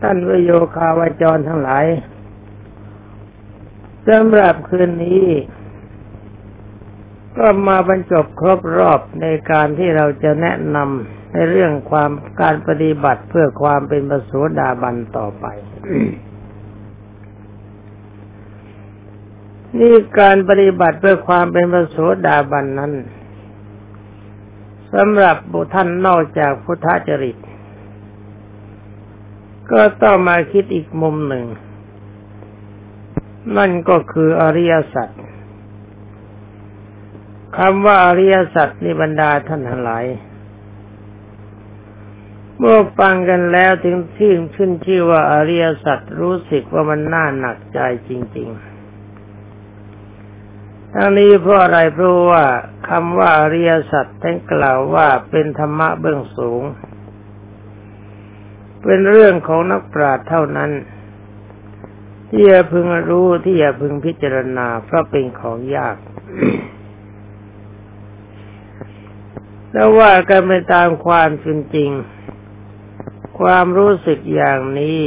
ท่านวโยคาวจรทั้งหลายสำหรับคืนนี้ ก็มาบรรจบครบรอบในการที่เราจะแนะนำในเรื่องความการปฏิบัติเพื่อความเป็นประสูดาบันต่อไป นี่การปฏิบัติเพื่อความเป็นประสูดาบันนั้นสำหรับบุท่านนอกจากพุทธจริต ก็ต้องมาคิดอีกมุมหนึ่ง นั่นก็คืออริยสัจคำว่าอริยสัจนิบรรดาท่านทั้งหลายเมื่อฟังกันแล้วถึงที่ขึ้นชื่อว่าอริยสัจรู้สึกว่ามันน่าหนักใจจริง ๆ ทั้งนี้เพราะอะไรเพราะว่าคำว่าอริยสัจท่านกล่าวว่าเป็นธรรมะเบื้องสูง เป็นเรื่องของนักปราชญ์เท่านั้น ที่จะพึงรู้ที่จะพึงพิจารณาเพราะเป็นของยากแล้วว่ากันไปตามความจริง ความรู้สึกอย่างนี้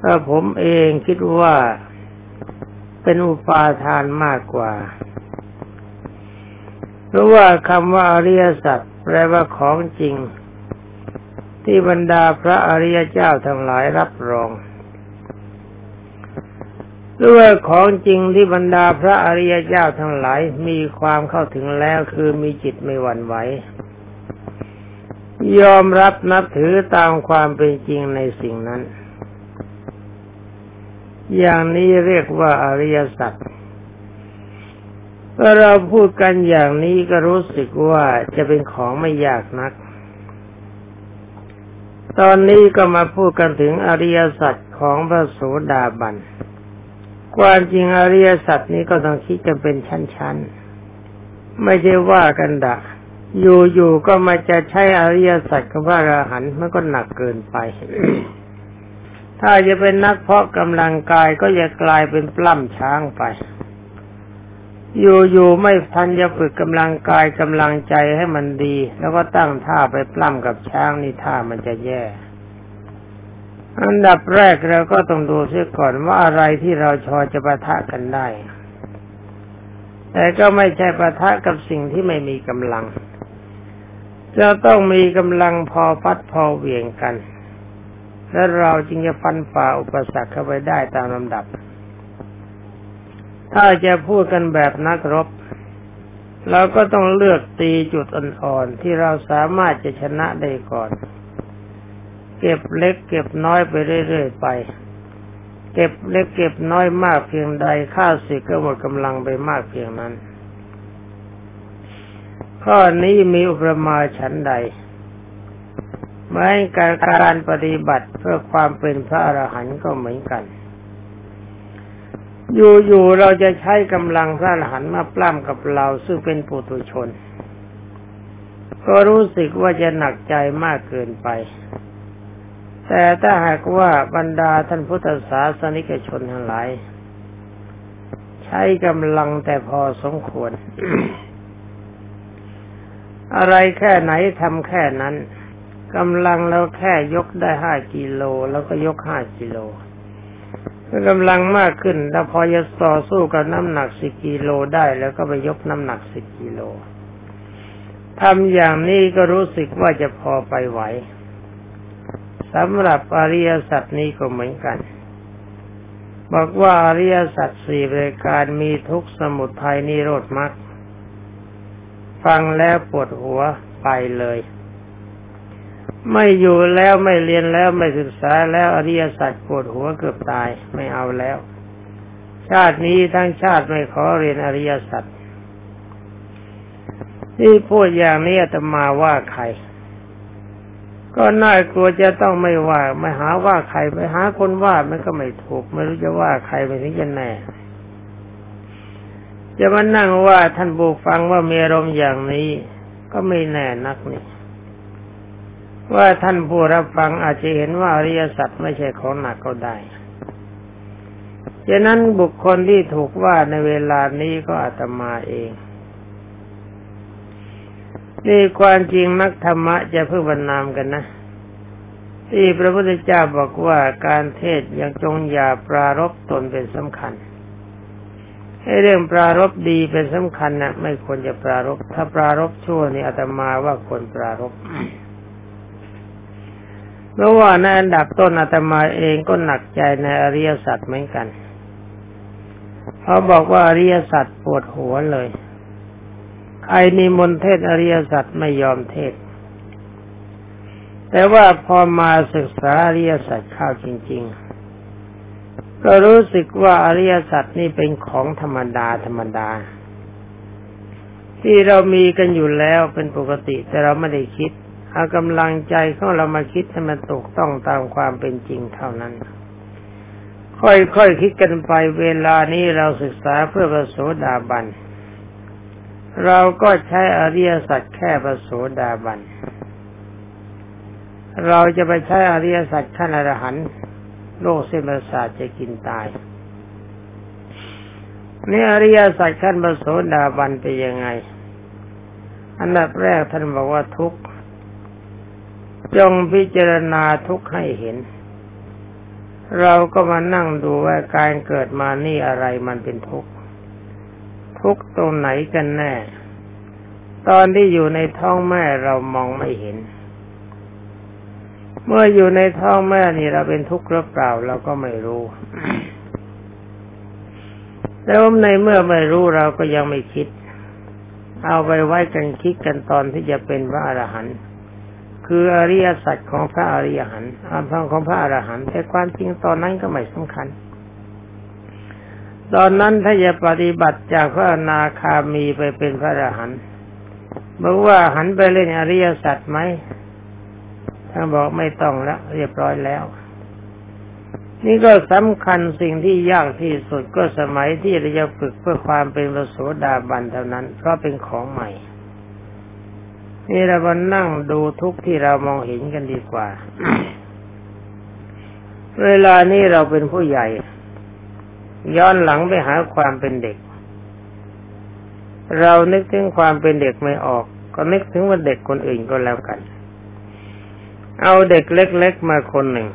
ก็ผมเองคิดว่าเป็นอุปาทานมากกว่า เพราะว่าคำว่าอริยสัจแปลว่าของจริง ที่บรรดาพระอริยเจ้าทั้งหลายรับรองหรือว่าของจริงที่บรรดาพระอริยเจ้าทั้งหลายมีความเข้าถึงแล้วคือมีจิตไม่หวั่นไหวยอมรับนับถือตามความเป็นจริงในสิ่งนั้น อย่างนี้เรียกว่าอริยสัจเมื่อเราพูดกันอย่างนี้ก็รู้สึกว่าจะเป็นของไม่ยากนัก ตอนนี้ก็มาพูดกันถึงอริยสัจของพระโสดาบัน ความจริงอริยสัจนี้ก็ต้องคิดกันเป็นชั้นๆ ไม่ใช่ว่ากันดะ อยู่ๆก็มาจะใช้อริยสัจของพระอรหันต์มันก็หนักเกินไป ถ้าจะเป็นนักเพาะกำลังกายก็จะกลายเป็นปล้ำช้างไป อยู่ๆไม่ทันจะฝึกกำลังกายกำลังใจให้มันดี แล้วก็ตั้งท่าไปปล้ำกับช้างนี่ท่ามันจะแย่ อันดับแรกเราก็ต้องดูเสียก่อนว่าอะไรที่เราชอจะประทะกันได้ แต่ก็ไม่ใช่ประทะกับสิ่งที่ไม่มีกำลัง จะต้องมีกำลังพอฟัดพอเหวี่ยงกัน และเราจึงจะฟันฝ่าอุปสรรคเข้าไปได้ตามลำดับ ถ้าจะพูดกันแบบนักรบ เราก็ต้องเลือกตีจุดอ่อนๆที่เราสามารถจะชนะได้ก่อน เก็บเล็กเก็บน้อยไปเรื่อยๆไป เก็บเล็กเก็บน้อยมากเพียงใดค่าศึกก็หมดกำลังไปมากเพียงนั้น ข้อนี้มีอุปมาฉันใดแม้การการปฏิบัติเพื่อความเป็นพระอรหันต์ก็เหมือนกัน อยู่ๆเราจะใช้กำลังพระอรหันต์มาปล้ำกับเราซึ่งเป็นปุถุชน ก็รู้สึกว่าจะหนักใจมากเกินไป แต่ถ้าหากว่าบรรดาท่านพุทธศาสนิกชนทั้งหลาย ใช้กำลังแต่พอสมควร อะไรแค่ไหนทำแค่นั้นกำลังเราแค่ยกได้ห้ากิโลแล้วก็ยกห้ากิโล เมื่อกำลังมากขึ้นแล้วพอจะต่อสู้กับน้ำหนักสิกิโลได้แล้วก็ไปยกน้ำหนักสิกิโลทำอย่างนี้ก็รู้สึกว่าจะพอไปไหวสำหรับอริยสัจนี้ก็เหมือนกัน บอกว่าอริยสัจสี่รายการมีทุกสมุทัยนิโรธมรรคฟังแล้วปวดหัวไปเลย ไม่อยู่แล้วไม่เรียนแล้วไม่ศึกษาแล้วอริยสัจปวดหัวเกือบตายไม่เอาแล้ว ชาตินี้ทั้งชาติไม่ขอเรียนอริยสัจที่พูดอย่างนี้จะมาว่าใคร ก็น่ากลัวจะต้องไม่ว่าไม่หาว่าใครไปหาคนว่ามันก็ไม่ถูก ไม่รู้จะว่าใครไปถึงจะแน่จะมานั่งว่าท่านบูฟังว่ามีอารมณ์อย่างนี้ ก็ไม่แน่นักนี่ ว่าท่านผู้รับฟังอาจจะเห็นว่าอริยสัจไม่ใช่ของหนักก็ได้ฉะนั้นบุคคลที่ถูกว่าในเวลานี้ก็อาตมาเอง นี่ความจริงนักธรรมะจะเพื่อบรรนามกันนะที่พระพุทธเจ้าบอกว่าการเทศยังจงอย่าปรารบตนเป็นสำคัญ ให้เรื่องปรารบดีเป็นสำคัญนะไม่ควรจะปรารบถ้าปรารบชั่วนี่อาตมาว่าควรปรารบ เพราะว่าในอันดับต้นอาตมาเองก็หนักใจในอริยสัจเหมือนกันเขาบอกว่าอริยสัจปวดหัวเลย ใครนิมนต์เทศอริยสัจไม่ยอมเทศ แต่ว่าพอมาศึกษาอริยสัจเข้าจริง ๆ ก็รู้สึกว่าอริยสัจนี่เป็นของธรรมดาธรรมดา ที่เรามีกันอยู่แล้วเป็นปกติแต่เราไม่ได้คิด เอากำลังใจของเรามาคิดให้มันถูกต้องตามความเป็นจริงเท่านั้น ค่อยๆคคิดกันไปเวลานี้เราศึกษาเพื่อประโสดาบัน เราก็ใช้อริยสัจแค่ประโสดาบัน เราจะไปใช้อริยสัจขั้นอรหันต์โลกเส้นประสาทจะกินตายนี่อริยสัจขั้นประโสดาบันเป็นยังไง อันดับแรกท่านบอกว่าทุกข์ จงพิจารณาทุกข์ให้เห็น เราก็มานั่งดูว่าการเกิดมานี่อะไรมันเป็นทุกข์ ทุกข์ตรงไหนกันแน่ ตอนที่อยู่ในท้องแม่เรามองไม่เห็น เมื่ออยู่ในท้องแม่นี่เราเป็นทุกข์หรือเปล่าเราก็ไม่รู้แล้วในเมื่อไม่รู้เราก็ยังไม่คิด เอาไปไว้กันคิดกันตอนที่จะเป็นพระอรหันต์ คืออริยสัจของพระอริยหันต์อารมของพระอรหันต์แต่ความจริงตอนนั้นก็ไม่สำคัญ ตอนนั้นถ้าจะปฏิบัติจากพระนาคามีไปเป็นพระอรหันต์บอกว่าหันไปเล่นอริยสัจไหมท่านบอกไม่ต้องแล้ว เรียบร้อยแล้ว นี่ก็สำคัญสิ่งที่ยากที่สุดก็สมัยที่เราจะฝึกเพื่อความเป็นพระโสดาบันเท่านั้น เพราะเป็นของใหม่ นี่เรามานั่งดูทุกที่เรามองเห็นกันดีกว่า เวลานี้เราเป็นผู้ใหญ่ ย้อนหลังไปหาความเป็นเด็ก เรานึกถึงความเป็นเด็กไม่ออก ก็นึกถึงว่าเด็กคนอื่นก็แล้วกัน เอาเด็กเล็ก ๆ มาคนหนึ่ง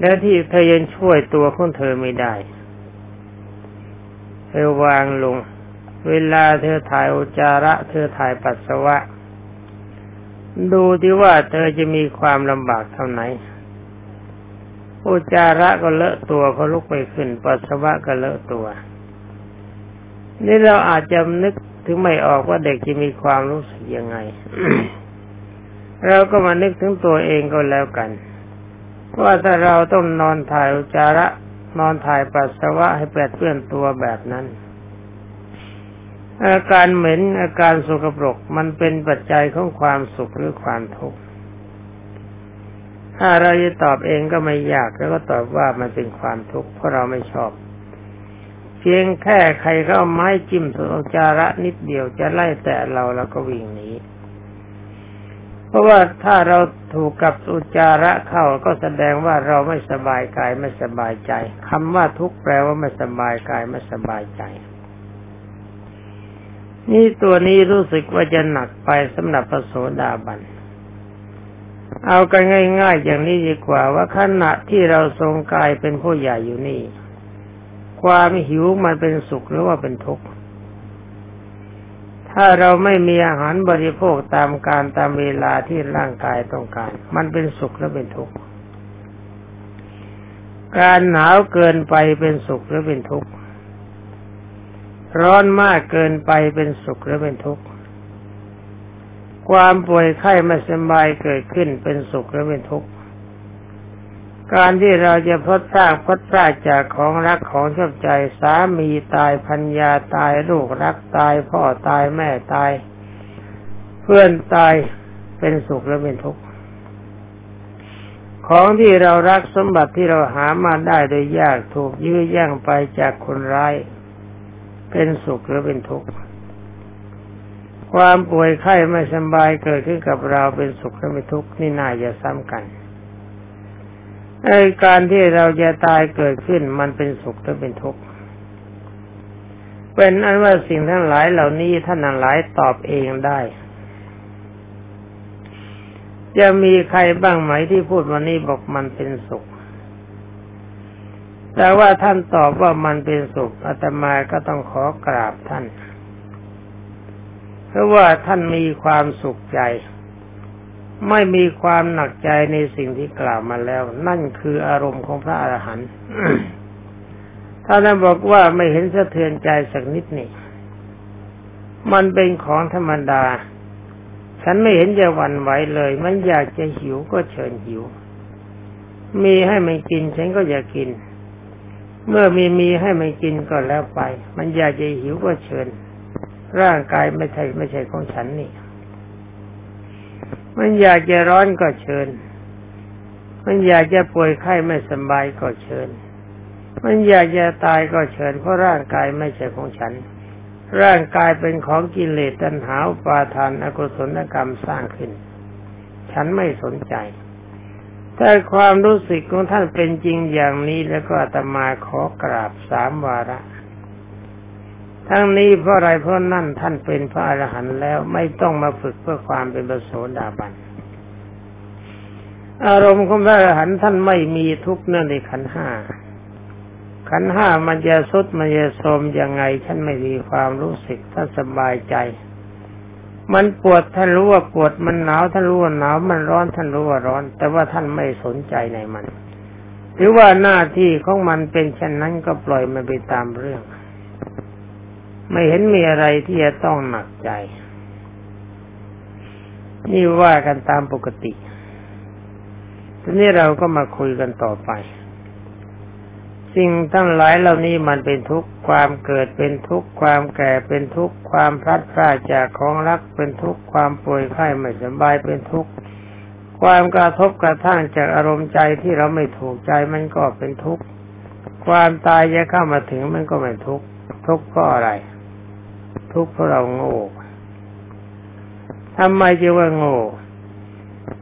แล้วที่เธอยังช่วยตัวของเธอไม่ได้เธอวางลง เวลาเธอถ่ายอุจจาระ เธอถ่ายปัสสาวะ ดูที่ว่าเธอจะมีความลำบากเท่าไหนอุจจาระก็เลอะตัวเขาลุกไปขึ้น ปัสสาวะก็เลอะตัว นี่เราอาจจะนึกถึงไม่ออกว่าเด็กจะมีความรู้สึกยังไง เราก็มานึกถึงตัวเองก็แล้วกันว่าถ้าเราต้องนอนถ่ายอุจจาระ นอนถ่ายปัสสาวะให้แปดเปื้อนตัวแบบนั้น อาการเหม็นอาการสกปรกมันเป็นปัจจัยของความสุขหรือความทุกข์ถ้าเราจะตอบเองก็ไม่ยากแล้วก็ตอบว่ามันเป็นความทุกข์เพราะเราไม่ชอบ เพียงแค่ใครก็เอาไม้จิ้มสุจาระนิดเดียวจะไล่แต่เราแล้วก็วิ่งหนีเพราะว่าถ้าเราถูกกับอุจาระเข้าก็แสดงว่าเราไม่สบายกายไม่สบายใจคำว่าทุกข์แปลว่าไม่สบายกายไม่สบายใจ นี่ตัวนี้รู้สึกว่าจะหนักไปสำหรับพระโสดาบัน เอากันง่าย ๆ อย่างนี้ดีกว่าว่าขณะที่เราทรงกายเป็นผู้ใหญ่อยู่นี่ ความหิวมันเป็นสุขหรือว่าเป็นทุกข์ ถ้าเราไม่มีอาหารบริโภคตามการตามเวลาที่ร่างกายต้องการ มันเป็นสุขหรือเป็นทุกข์ การหนาวเกินไปเป็นสุขหรือเป็นทุกข์ ร้อนมากเกินไปเป็นสุขหรือเป็นทุกข์ ความป่วยไข้ไม่สบายเกิดขึ้นเป็นสุขหรือเป็นทุกข์ การที่เราจะพดพรากพดพรากจากของรักของชอบใจสามีตายพัญญาตายลูกรักตาย พ่อตายแม่ตาย เพื่อนตายเป็นสุขหรือเป็นทุกข์ของที่เรารักสมบัติที่เราหามาได้โดยยากถูกยื้อแย่งไปจากคนร้าย เป็นสุขหรือเป็นทุกข์ความป่วยไข้ไม่สบายเกิดขึ้นกับเราเป็นสุขหรือเป็นทุกข์นี่น่าจะซ้ำกันไอ้การที่เราจะตายเกิดขึ้นมันเป็นสุขหรือเป็นทุกข์เป็นอันว่าสิ่งทั้งหลายเหล่านี้ท่านทั้งหลายตอบเองได้ จะมีใครบ้างไหมที่พูดวันนี้บอกมันเป็นสุข แต่ว่าท่านตอบว่ามันเป็นสุขอาตมาก็ต้องขอกราบท่าน เพราะว่าท่านมีความสุขใจ ไม่มีความหนักใจในสิ่งที่กล่าวมาแล้ว นั่นคืออารมณ์ของพระอรหันต์ท่านบอกว่าไม่เห็นสะเทือนใจสักนิดนี่มันเป็นของธรรมดา ฉันไม่เห็นจะหวั่นไหวเลย มันอยากจะหิวก็เชิญหิว มีให้มันกินฉันก็อยากกิน เมื่อมีมีให้มันกินก็แล้วไป มันอยากจะหิวก็เชิญ ร่างกายไม่ใช่ไม่ใช่ของฉันนี่ มันอยากจะร้อนก็เชิญ มันอยากจะป่วยไข้ไม่สบายก็เชิญ มันอยากจะตายก็เชิญ เพราะร่างกายไม่ใช่ของฉัน ร่างกายเป็นของกิเลสตัณหาปาทานอกุศลกรรมสร้างขึ้น ฉันไม่สนใจ แต่ความรู้สึกของท่านเป็นจริงอย่างนี้แล้วก็อาตมาขอกราบสามวาระ ทั้งนี้เพราะอะไรเพราะนั่นท่านเป็นพระอรหันต์แล้วไม่ต้องมาฝึกเพื่อความเป็นประโสดาบัน อารมณ์ของพระอรหันต์ท่านไม่มีทุกข์เนื่องในขันห้าขันห้ามันจะสุดมันจะโทมยังไง ฉันไม่มีความรู้สึกถ้านสบายใจ มันปวดท่านรู้ว่าปวดมันหนาวท่านรู้ว่าหนาวมันร้อนท่านรู้ว่าร้อน แต่ว่าท่านไม่สนใจในมัน หรือว่าหน้าที่ของมันเป็นเช่นนั้นก็ปล่อยมันไปตามเรื่อง ไม่เห็นมีอะไรที่จะต้องหนักใจ นี่ว่ากันตามปกติทีนี้เราก็มาคุยกันต่อไป สิ่งทั้งหลายเหล่านี้มันเป็นทุกข์ความเกิดเป็นทุกข์ความแก่เป็นทุกข์ความพลัดพรากจากของรักเป็นทุกข์ความป่วยไข้ไม่สบายเป็นทุกข์ความกระทบกระทั่งจากอารมณ์ใจที่เราไม่ถูกใจมันก็เป็นทุกข์ความตายจะเข้ามาถึงมันก็ไม่ทุกข์ทุกข์ก็อะไร ทุกข์เพราะเราโง่ทำไมจะว่าโง่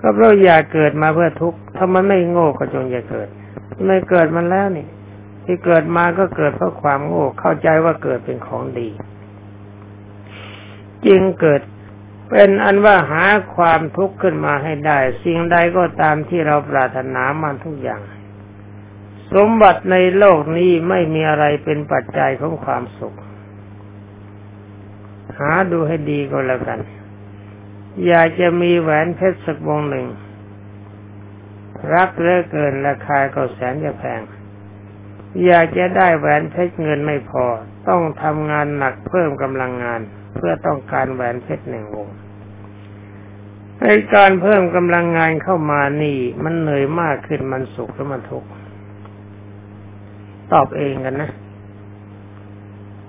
ก็เพราะอยากเกิดมาเพื่อทุกข์ถ้ามันไม่โง่ก็จงอย่าเกิด ไม่เกิดมันแล้วนี่ ที่เกิดมาก็เกิดเพราะความโง่เข้าใจว่าเกิดเป็นของดี จึงเกิดเป็นอันว่าหาความทุกข์ขึ้นมาให้ได้ สิ่งใดก็ตามที่เราปรารถนามาทุกอย่าง สมบัติในโลกนี้ไม่มีอะไรเป็นปัจจัยของความสุข หาดูให้ดีก็แล้วกัน อยากจะมีแหวนเพชรสักวงหนึ่ง รักเลือเกินราคาก็แสนจะแพง อยากจะได้แหวนเพชรเงินไม่พอ ต้องทำงานหนักเพิ่มกำลังงาน เพื่อต้องการแหวนเพชรหนึ่งวงในการเพิ่มกำลังงานเข้ามานี่ มันเหนื่อยมากขึ้นมันสุขหรือมันทุกข์ตอบเองกันนะ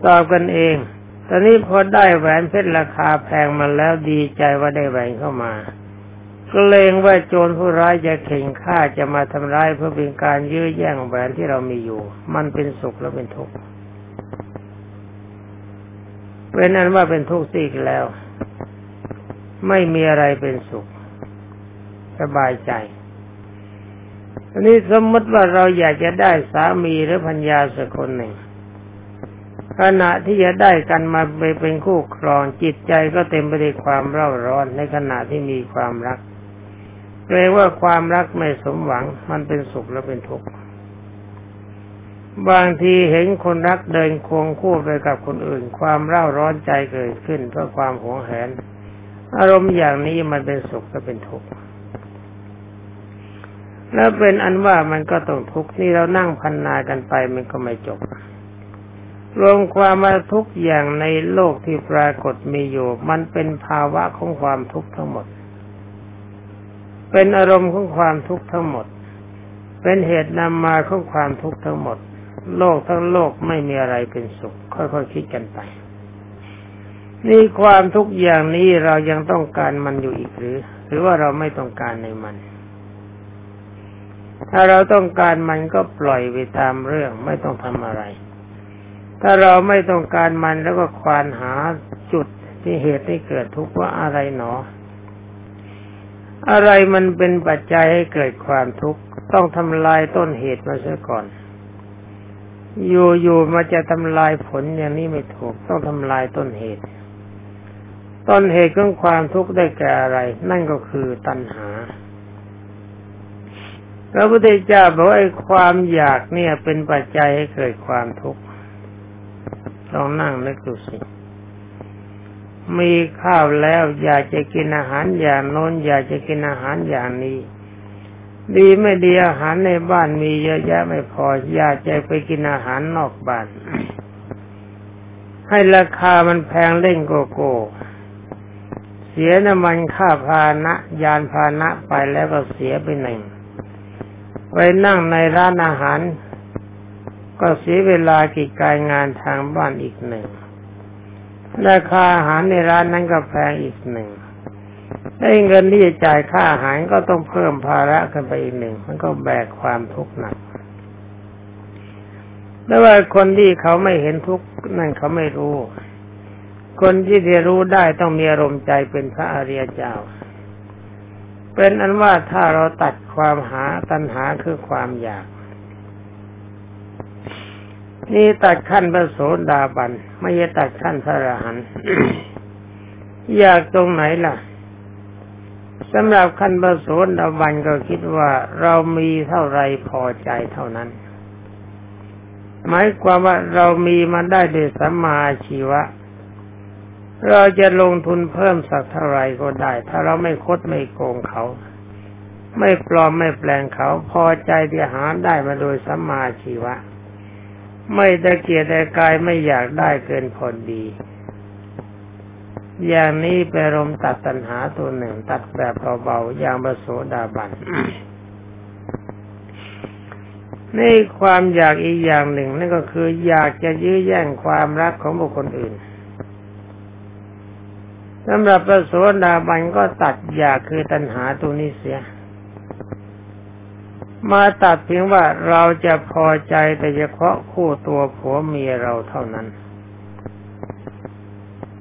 ตอบกันเอง ตอนนี้พอได้แหวนเพชรราคาแพงมาแล้วดีใจว่าได้แหวนเข้ามา เกรงว่าโจรผู้ร้ายจะเข่งฆ่าจะมาทำร้ายเพื่อเป็นการยื้อแย่งแหวนที่เรามีอยู่ มันเป็นสุขแล้วเป็นทุกข์เป็นนั้นว่าเป็นทุกข์สิกแล้ว ไม่มีอะไรเป็นสุข สบายใจอันนี้สมมติว่าเราอยากจะได้สามีหรือพัญญาสักคนหนึ่งขณะที่จะได้กันมาไปเป็นคู่ครองจิตใจก็เต็มไปด้วยความเร่าร้อนในขณะที่มีความรัก เกรงว่าความรักไม่สมหวัง มันเป็นสุขและเป็นทุกข์บางทีเห็นคนรักเดินควงคู่ไปกับคนอื่น ความเร่าร้อนใจเกิดขึ้นเพราะความหวงแหน อารมณ์อย่างนี้มันเป็นสุขและเป็นทุกข์แล้วเป็นอันว่ามันก็ต้องทุกข์นี่เรานั่งพันนากันไปมันก็ไม่จบ รวมความมาทุกอย่างในโลกที่ปรากฏมีอยู่ มันเป็นภาวะของความทุกข์ทั้งหมด เป็นอารมณ์ของความทุกข์ทั้งหมด เป็นเหตุนำมาของความทุกข์ทั้งหมด โลกทั้งโลกไม่มีอะไรเป็นสุข ค่อยๆคคิดกันไป นี่ความทุกอย่างนี้เรายังต้องการมันอยู่อีกหรือ หรือว่าเราไม่ต้องการในมัน ถ้าเราต้องการมันก็ปล่อยไปตามเรื่องไม่ต้องทำอะไร ถ้าเราไม่ต้องการมันแล้วก็ควานหาจุดที่เหตุที่เกิดทุกข์ว่าอะไรหนอ อะไรมันเป็นปัจจัยให้เกิดความทุกข์ต้องทำลายต้นเหตุมาเสียก่อน อยู่ๆมาจะทำลายผลอย่างนี้ไม่ถูก ต้องทำลายต้นเหตุ ต้นเหตุของความทุกข์ได้แก่อะไร นั่นก็คือตัณหาพระพุทธเจ้าบอกไอ้ความอยากเนี่ยเป็นปัจจัยให้เกิดความทุกข์ลองนั่งนึกดูสิ มีข้าวแล้วอยากจะกินอาหารอย่างโน้นอยากจะกินอาหารอย่างนี้ ดีไม่ดีอาหารในบ้านมีเยอะแยะไม่พอ อยากจะไปกินอาหารนอกบ้าน ให้ราคามันแพงเล่นโกโก้เสียน้ำมันค่าพานะ ยานพานะไปแล้วก็เสียไปหนึ่งไปนั่งในร้านอาหาร ก็เสียเวลากิจการงานทางบ้านอีกหนึ่ง ราคาอาหารในร้านนั้นก็แพงอีกหนึ่งได้เงินที่จะจ่ายค่าอาหารก็ต้องเพิ่มภาระขึ้นไปอีกหนึ่ง มันก็แบกความทุกข์หนักแต่ว่าคนที่เขาไม่เห็นทุกข์นั่นเขาไม่รู้ คนที่จะรู้ได้ต้องมีอารมณ์ใจเป็นพระอริยเจ้า เป็นอันว่าถ้าเราตัดความหาตัณหาคือความอยาก นี่ตัดขั้นพระโสดาบัน ไม่ใช่ตัดขั้นพระอรหันต์อยากตรงไหนล่ะสำหรับขั้นพระโสดาบันก็คิดว่าเรามีเท่าไรพอใจเท่านั้นหมายความว่าเรามีมาได้ด้วยสัมมาชีวะ เราจะลงทุนเพิ่มสักเท่าไรก็ได้ ถ้าเราไม่คดไม่โกงเขา ไม่ปลอมไม่แปลงเขา พอใจที่หาได้มาโดยสัมมาชีวะ ไม่ตะเกียรต่กายไม่อยากได้เกินพอดี อย่างนี้ไปรมตัดตัณหาตัวหนึ่ง ตัดแบบเบาๆอย่างประโสดาบันนี่ความอยากอีกอย่างหนึ่งนั่นก็คืออยากจะยื้อแย่งความรักของบุคคลอื่นสำหรับพระโสดาบันก็ตัดอยากคือตัณหาตัวนี้เสีย มาตัดเพียงว่าเราจะพอใจแต่เฉพาะคู่ตัวผัวเมียเราเท่านั้น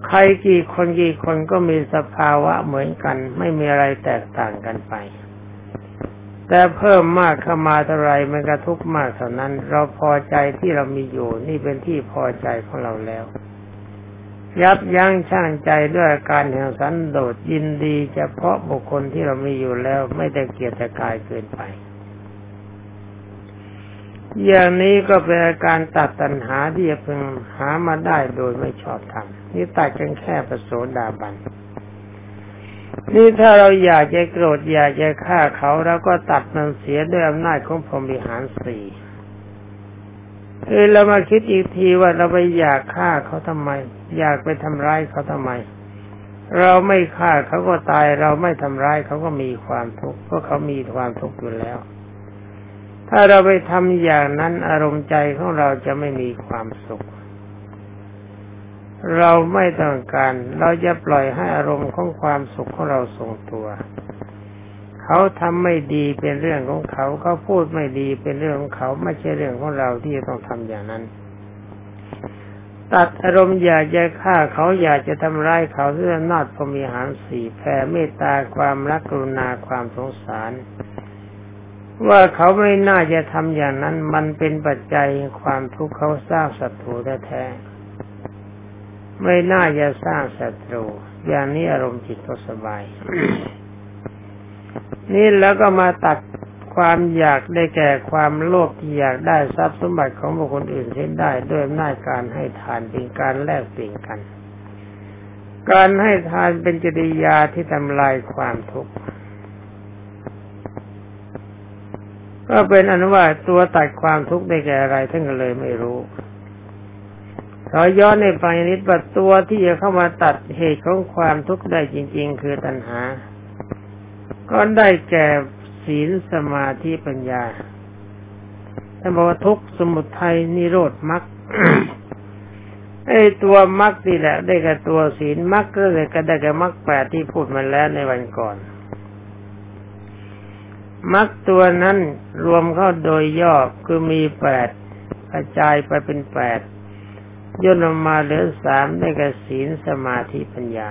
ใครกี่คนกี่คนก็มีสภาวะเหมือนกัน ไม่มีอะไรแตกต่างกันไป แต่เพิ่มมากเข้ามาเท่าไรมันกระทุกมากเท่านั้น เราพอใจที่เรามีอยู่ นี่เป็นที่พอใจของเราแล้ว ยับยั้งชั่งใจด้วยการแห่งสันโดษยินดี เฉพาะบุคคลที่เรามีอยู่แล้วไม่ได้เกียรติกายเกินไป อย่างนี้ก็เป็นอาการตัดตัณหาที่จะพึงหามาได้โดยไม่ชอบทำนี่ตัดกันแค่ประโสดาบันนี่ถ้าเราอยากจะโกรธอยากจะฆ่าเขาแล้วก็ตัดมันเสียด้วยอำนาจของพรหมิหารสี่คือเรามาคิดอีกทีว่าเราไปอยากฆ่าเขาทำไม อยากไปทำร้ายเขาทำไม เราไม่ฆ่าเขาก็ตาย เราไม่ทำร้ายเขาก็มีความทุกข์เพราะเขามีความทุกข์อยู่แล้ว ถ้าเราไปทำอย่างนั้นอารมณ์ใจของเราจะไม่มีความสุข เราไม่ต้องการ เราจะปล่อยให้อารมณ์ของความสุขของเราทรงตัว เขาทำไม่ดีเป็นเรื่องของเขา เขาพูดไม่ดีเป็นเรื่องของเขา ไม่ใช่เรื่องของเราที่จะต้องทำอย่างนั้น ตัดอารมณ์อยากจะฆ่าเขาอยากจะทำร้ายเขาเรื่อนาดพมีหารสี่แผ่เมตตาความรักกรุณาความสงสาร ว่าเขาไม่น่าจะทำอย่างนั้น มันเป็นปัจจัยความทุกข์เขาสร้างศัตรูแท้ๆไม่น่าจะสร้างศัตรู อย่างนี้อารมณ์จิตก็สบาย นี่แล้วก็มาตัดความอยากได้แก่ความโลภที่อยากได้ทรัพย์สมบัติของบุคคลอื่นเช่นได้ด้วยอำนาจการให้ทานเป็นการแลกเปลี่ยนกัน การให้ทานเป็นจริยาที่ทำลายความทุกข์ ก็เป็นอนุว่าตัวตัดความทุกข์ได้แก่อะไรท่านก็เลยไม่รู้ขอย้อนในไปนิดว่าตัวที่จะเข้ามาตัดเหตุของความทุกข์ได้จริง ๆ คือตัณหา ก็ได้แก่ศีลสมาธิปัญญาท่านบอกว่าทุกสมุทัยนิโรธมรรคไอ้ตัวมรรคนี่แหละ ได้กับตัวศีลมรรคก็เลยก็ได้กับมรรคแปดที่พูดมาแล้วในวันก่อน มรรคตัวนั้นรวมเข้าโดยย่อคือมีแปดกระจายไปเป็นแปดย่นออกมาเหลือสามได้กับศีลสมาธิปัญญา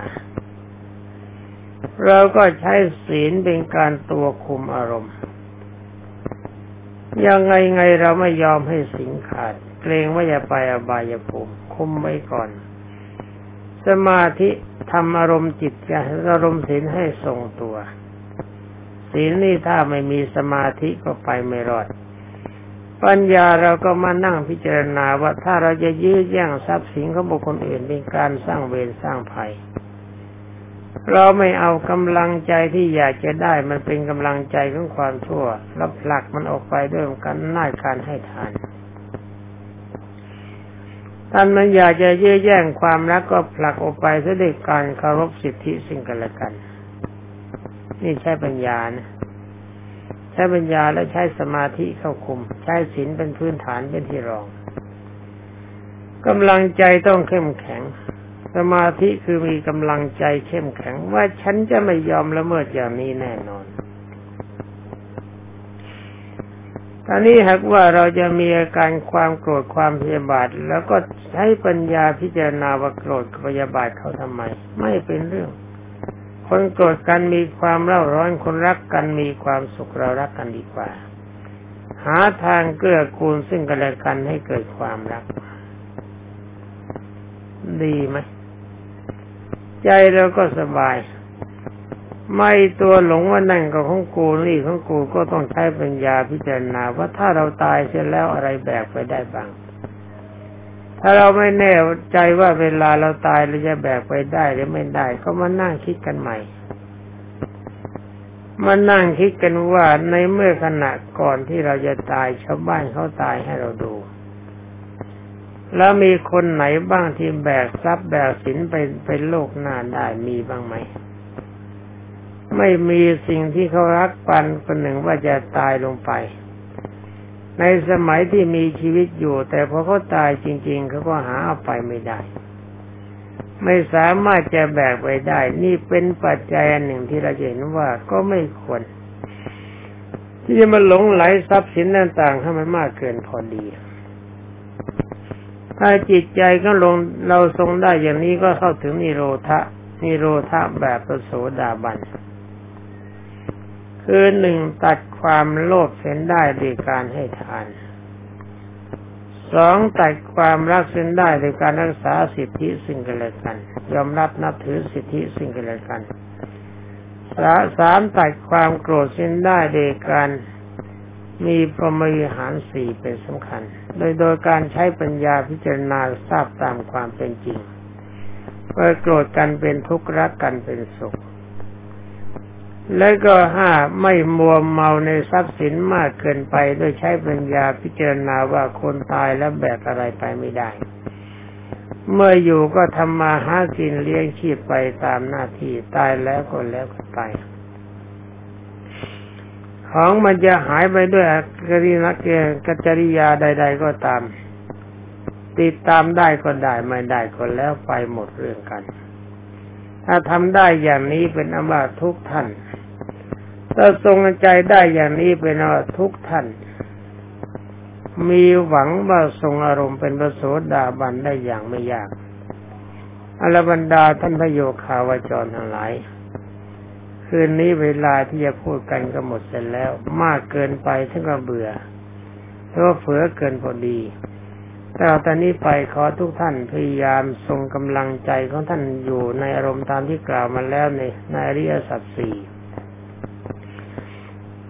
เราก็ใช้ศีลเป็นการตัวคุมอารมณ์ ยังไงไงเราไม่ยอมให้สิงขาด เกรงว่าจะไปอบายภูมิคุมไว้ก่อน สมาธิทำอารมณ์จิตอารมณ์ศีลให้ทรงตัว ศีลนี่ถ้าไม่มีสมาธิก็ไปไม่รอด ปัญญาเราก็มานั่งพิจารณาว่าถ้าเราจะยื้อแย่งทรัพย์สินของบุคคลอื่นเป็นการสร้างเวรสร้างภัย เราไม่เอากำลังใจที่อยากจะได้มันเป็นกำลังใจของความชั่วแล้วผลักมันออกไปด้วยกันน่ายการให้ทานท่านมันอยากจะยื้อแย่งความรักก็ผลักออกไปเสด็จการเคารพสิทธิสิ่งกันและกัน นี่ใช้ปัญญานะใช้ปัญญาและใช้สมาธิเข้าคุม ใช้ศีลเป็นพื้นฐานเป็นที่รองกำลังใจต้องเข้มแข็ง สมาธิคือมีกำลังใจเข้มแข็ง ว่าฉันจะไม่ยอมละเมิดอย่างนี้แน่นอนตอนนี้หากว่าเราจะมีอาการความโกรธความพยาบาท แล้วก็ใช้ปัญญาพิจารณาว่าโกรธพยาบาทเขาทำไม ไม่เป็นเรื่อง คนโกรธกันมีความเร่าร้อนคนรักกันมีความสุขเรารักกันดีกว่า หาทางเกื้อกูลซึ่งกันและกันให้เกิดความรัก ดีไหมใจเราก็สบาย ไม่ตัวหลงว่านั่นก็ของกูนี่ของกูก็ต้องใช้ปัญญาพิจารณาว่าถ้าเราตายเสร็จแล้วอะไรแบกไปได้บ้าง ถ้าเราไม่แน่ใจว่าเวลาเราตายเราจะแบกไปได้หรือไม่ได้ ก็มานั่งคิดกันใหม่มานั่งคิดกันว่าในเมื่อขณะก่อนที่เราจะตายชาวบ้านเขาตายให้เราดู แล้วมีคนไหนบ้างที่แบกทรัพย์แบกสินไปไปโลกหน้าได้มีบ้างไหม ไม่มีสิ่งที่เขารักปันคนหนึ่งว่าจะตายลงไป ในสมัยที่มีชีวิตอยู่ แต่พอเขาตายจริง ๆเขาก็หาเอาไปไม่ได้ ไม่สามารถจะแบกไปได้ นี่เป็นปัจจัยหนึ่งที่เราเห็นว่าก็ไม่ควร ที่จะมาหลงไหลทรัพย์สินต่างๆให้มันมากเกินพอดี ถ้าจิตใจก็ลงเราทรงได้อย่างนี้ก็เข้าถึงนิโรธะนิโรธะแบบประโสดาบัน คือหนึ่งตัดความโลภเส้นได้ด้วยการให้ทานสองตัดความรักเส้นได้ด้วยการรักษาสิทธิสิ่งกันและกัน ยอมรับนับถือสิทธิสิ่งกันและกันสามตัดความโกรธเส้นได้โดยการมีพรหมิหารสี่เป็นสำคัญ โดยโดยการใช้ปัญญาพิจารณาทราบตามความเป็นจริงว่าโกรธกันเป็นทุกข์รักกันเป็นสุข และก็ห้าไม่มัวเมาในทรัพย์สินมากเกินไปโดยใช้ปัญญาพิจารณาว่าคนตายแล้วแบกอะไรไปไม่ได้ เมื่ออยู่ก็ทำมาหากินเลี้ยงชีพไปตามหน้าที่ตายแล้วก็แล้วก็ไปของมันจะหายไปด้วยกรินักเกกจริยาใด ๆ ก็ตาม ติดตามได้ก็ได้ไม่ได้ก็แล้วไปหมดเรื่องกัน ถ้าทำได้อย่างนี้เป็นอมาจทุกท่าน ถ้าทรงใจได้อย่างนี้เป็นว่าทุกท่าน มีหวังว่าทรงอารมณ์เป็นประโสดาบันได้อย่างไม่ยากอรบรรดาท่านพระโยคาวาจรทั้งหลาย คืนนี้เวลาที่จะพูดกันก็หมดเสร็จแล้ว มากเกินไปทั้งก็เบื่อเพราะเฟือเกินพอดีแต่ตอนนี้ไปขอทุกท่านพยายามทรงกำลังใจของท่านอยู่ในอารมณ์ตามที่กล่าวมาแล้วในในอริยสัจสี่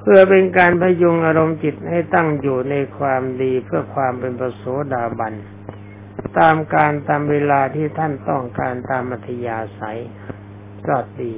พื่อเป็นการพยุงอารมณ์จิตให้ตั้งอยู่ในความดีเพื่อความเป็นประโสดาบัน ตามการตามเวลาที่ท่านต้องการตามมัธยาศัยสอดดี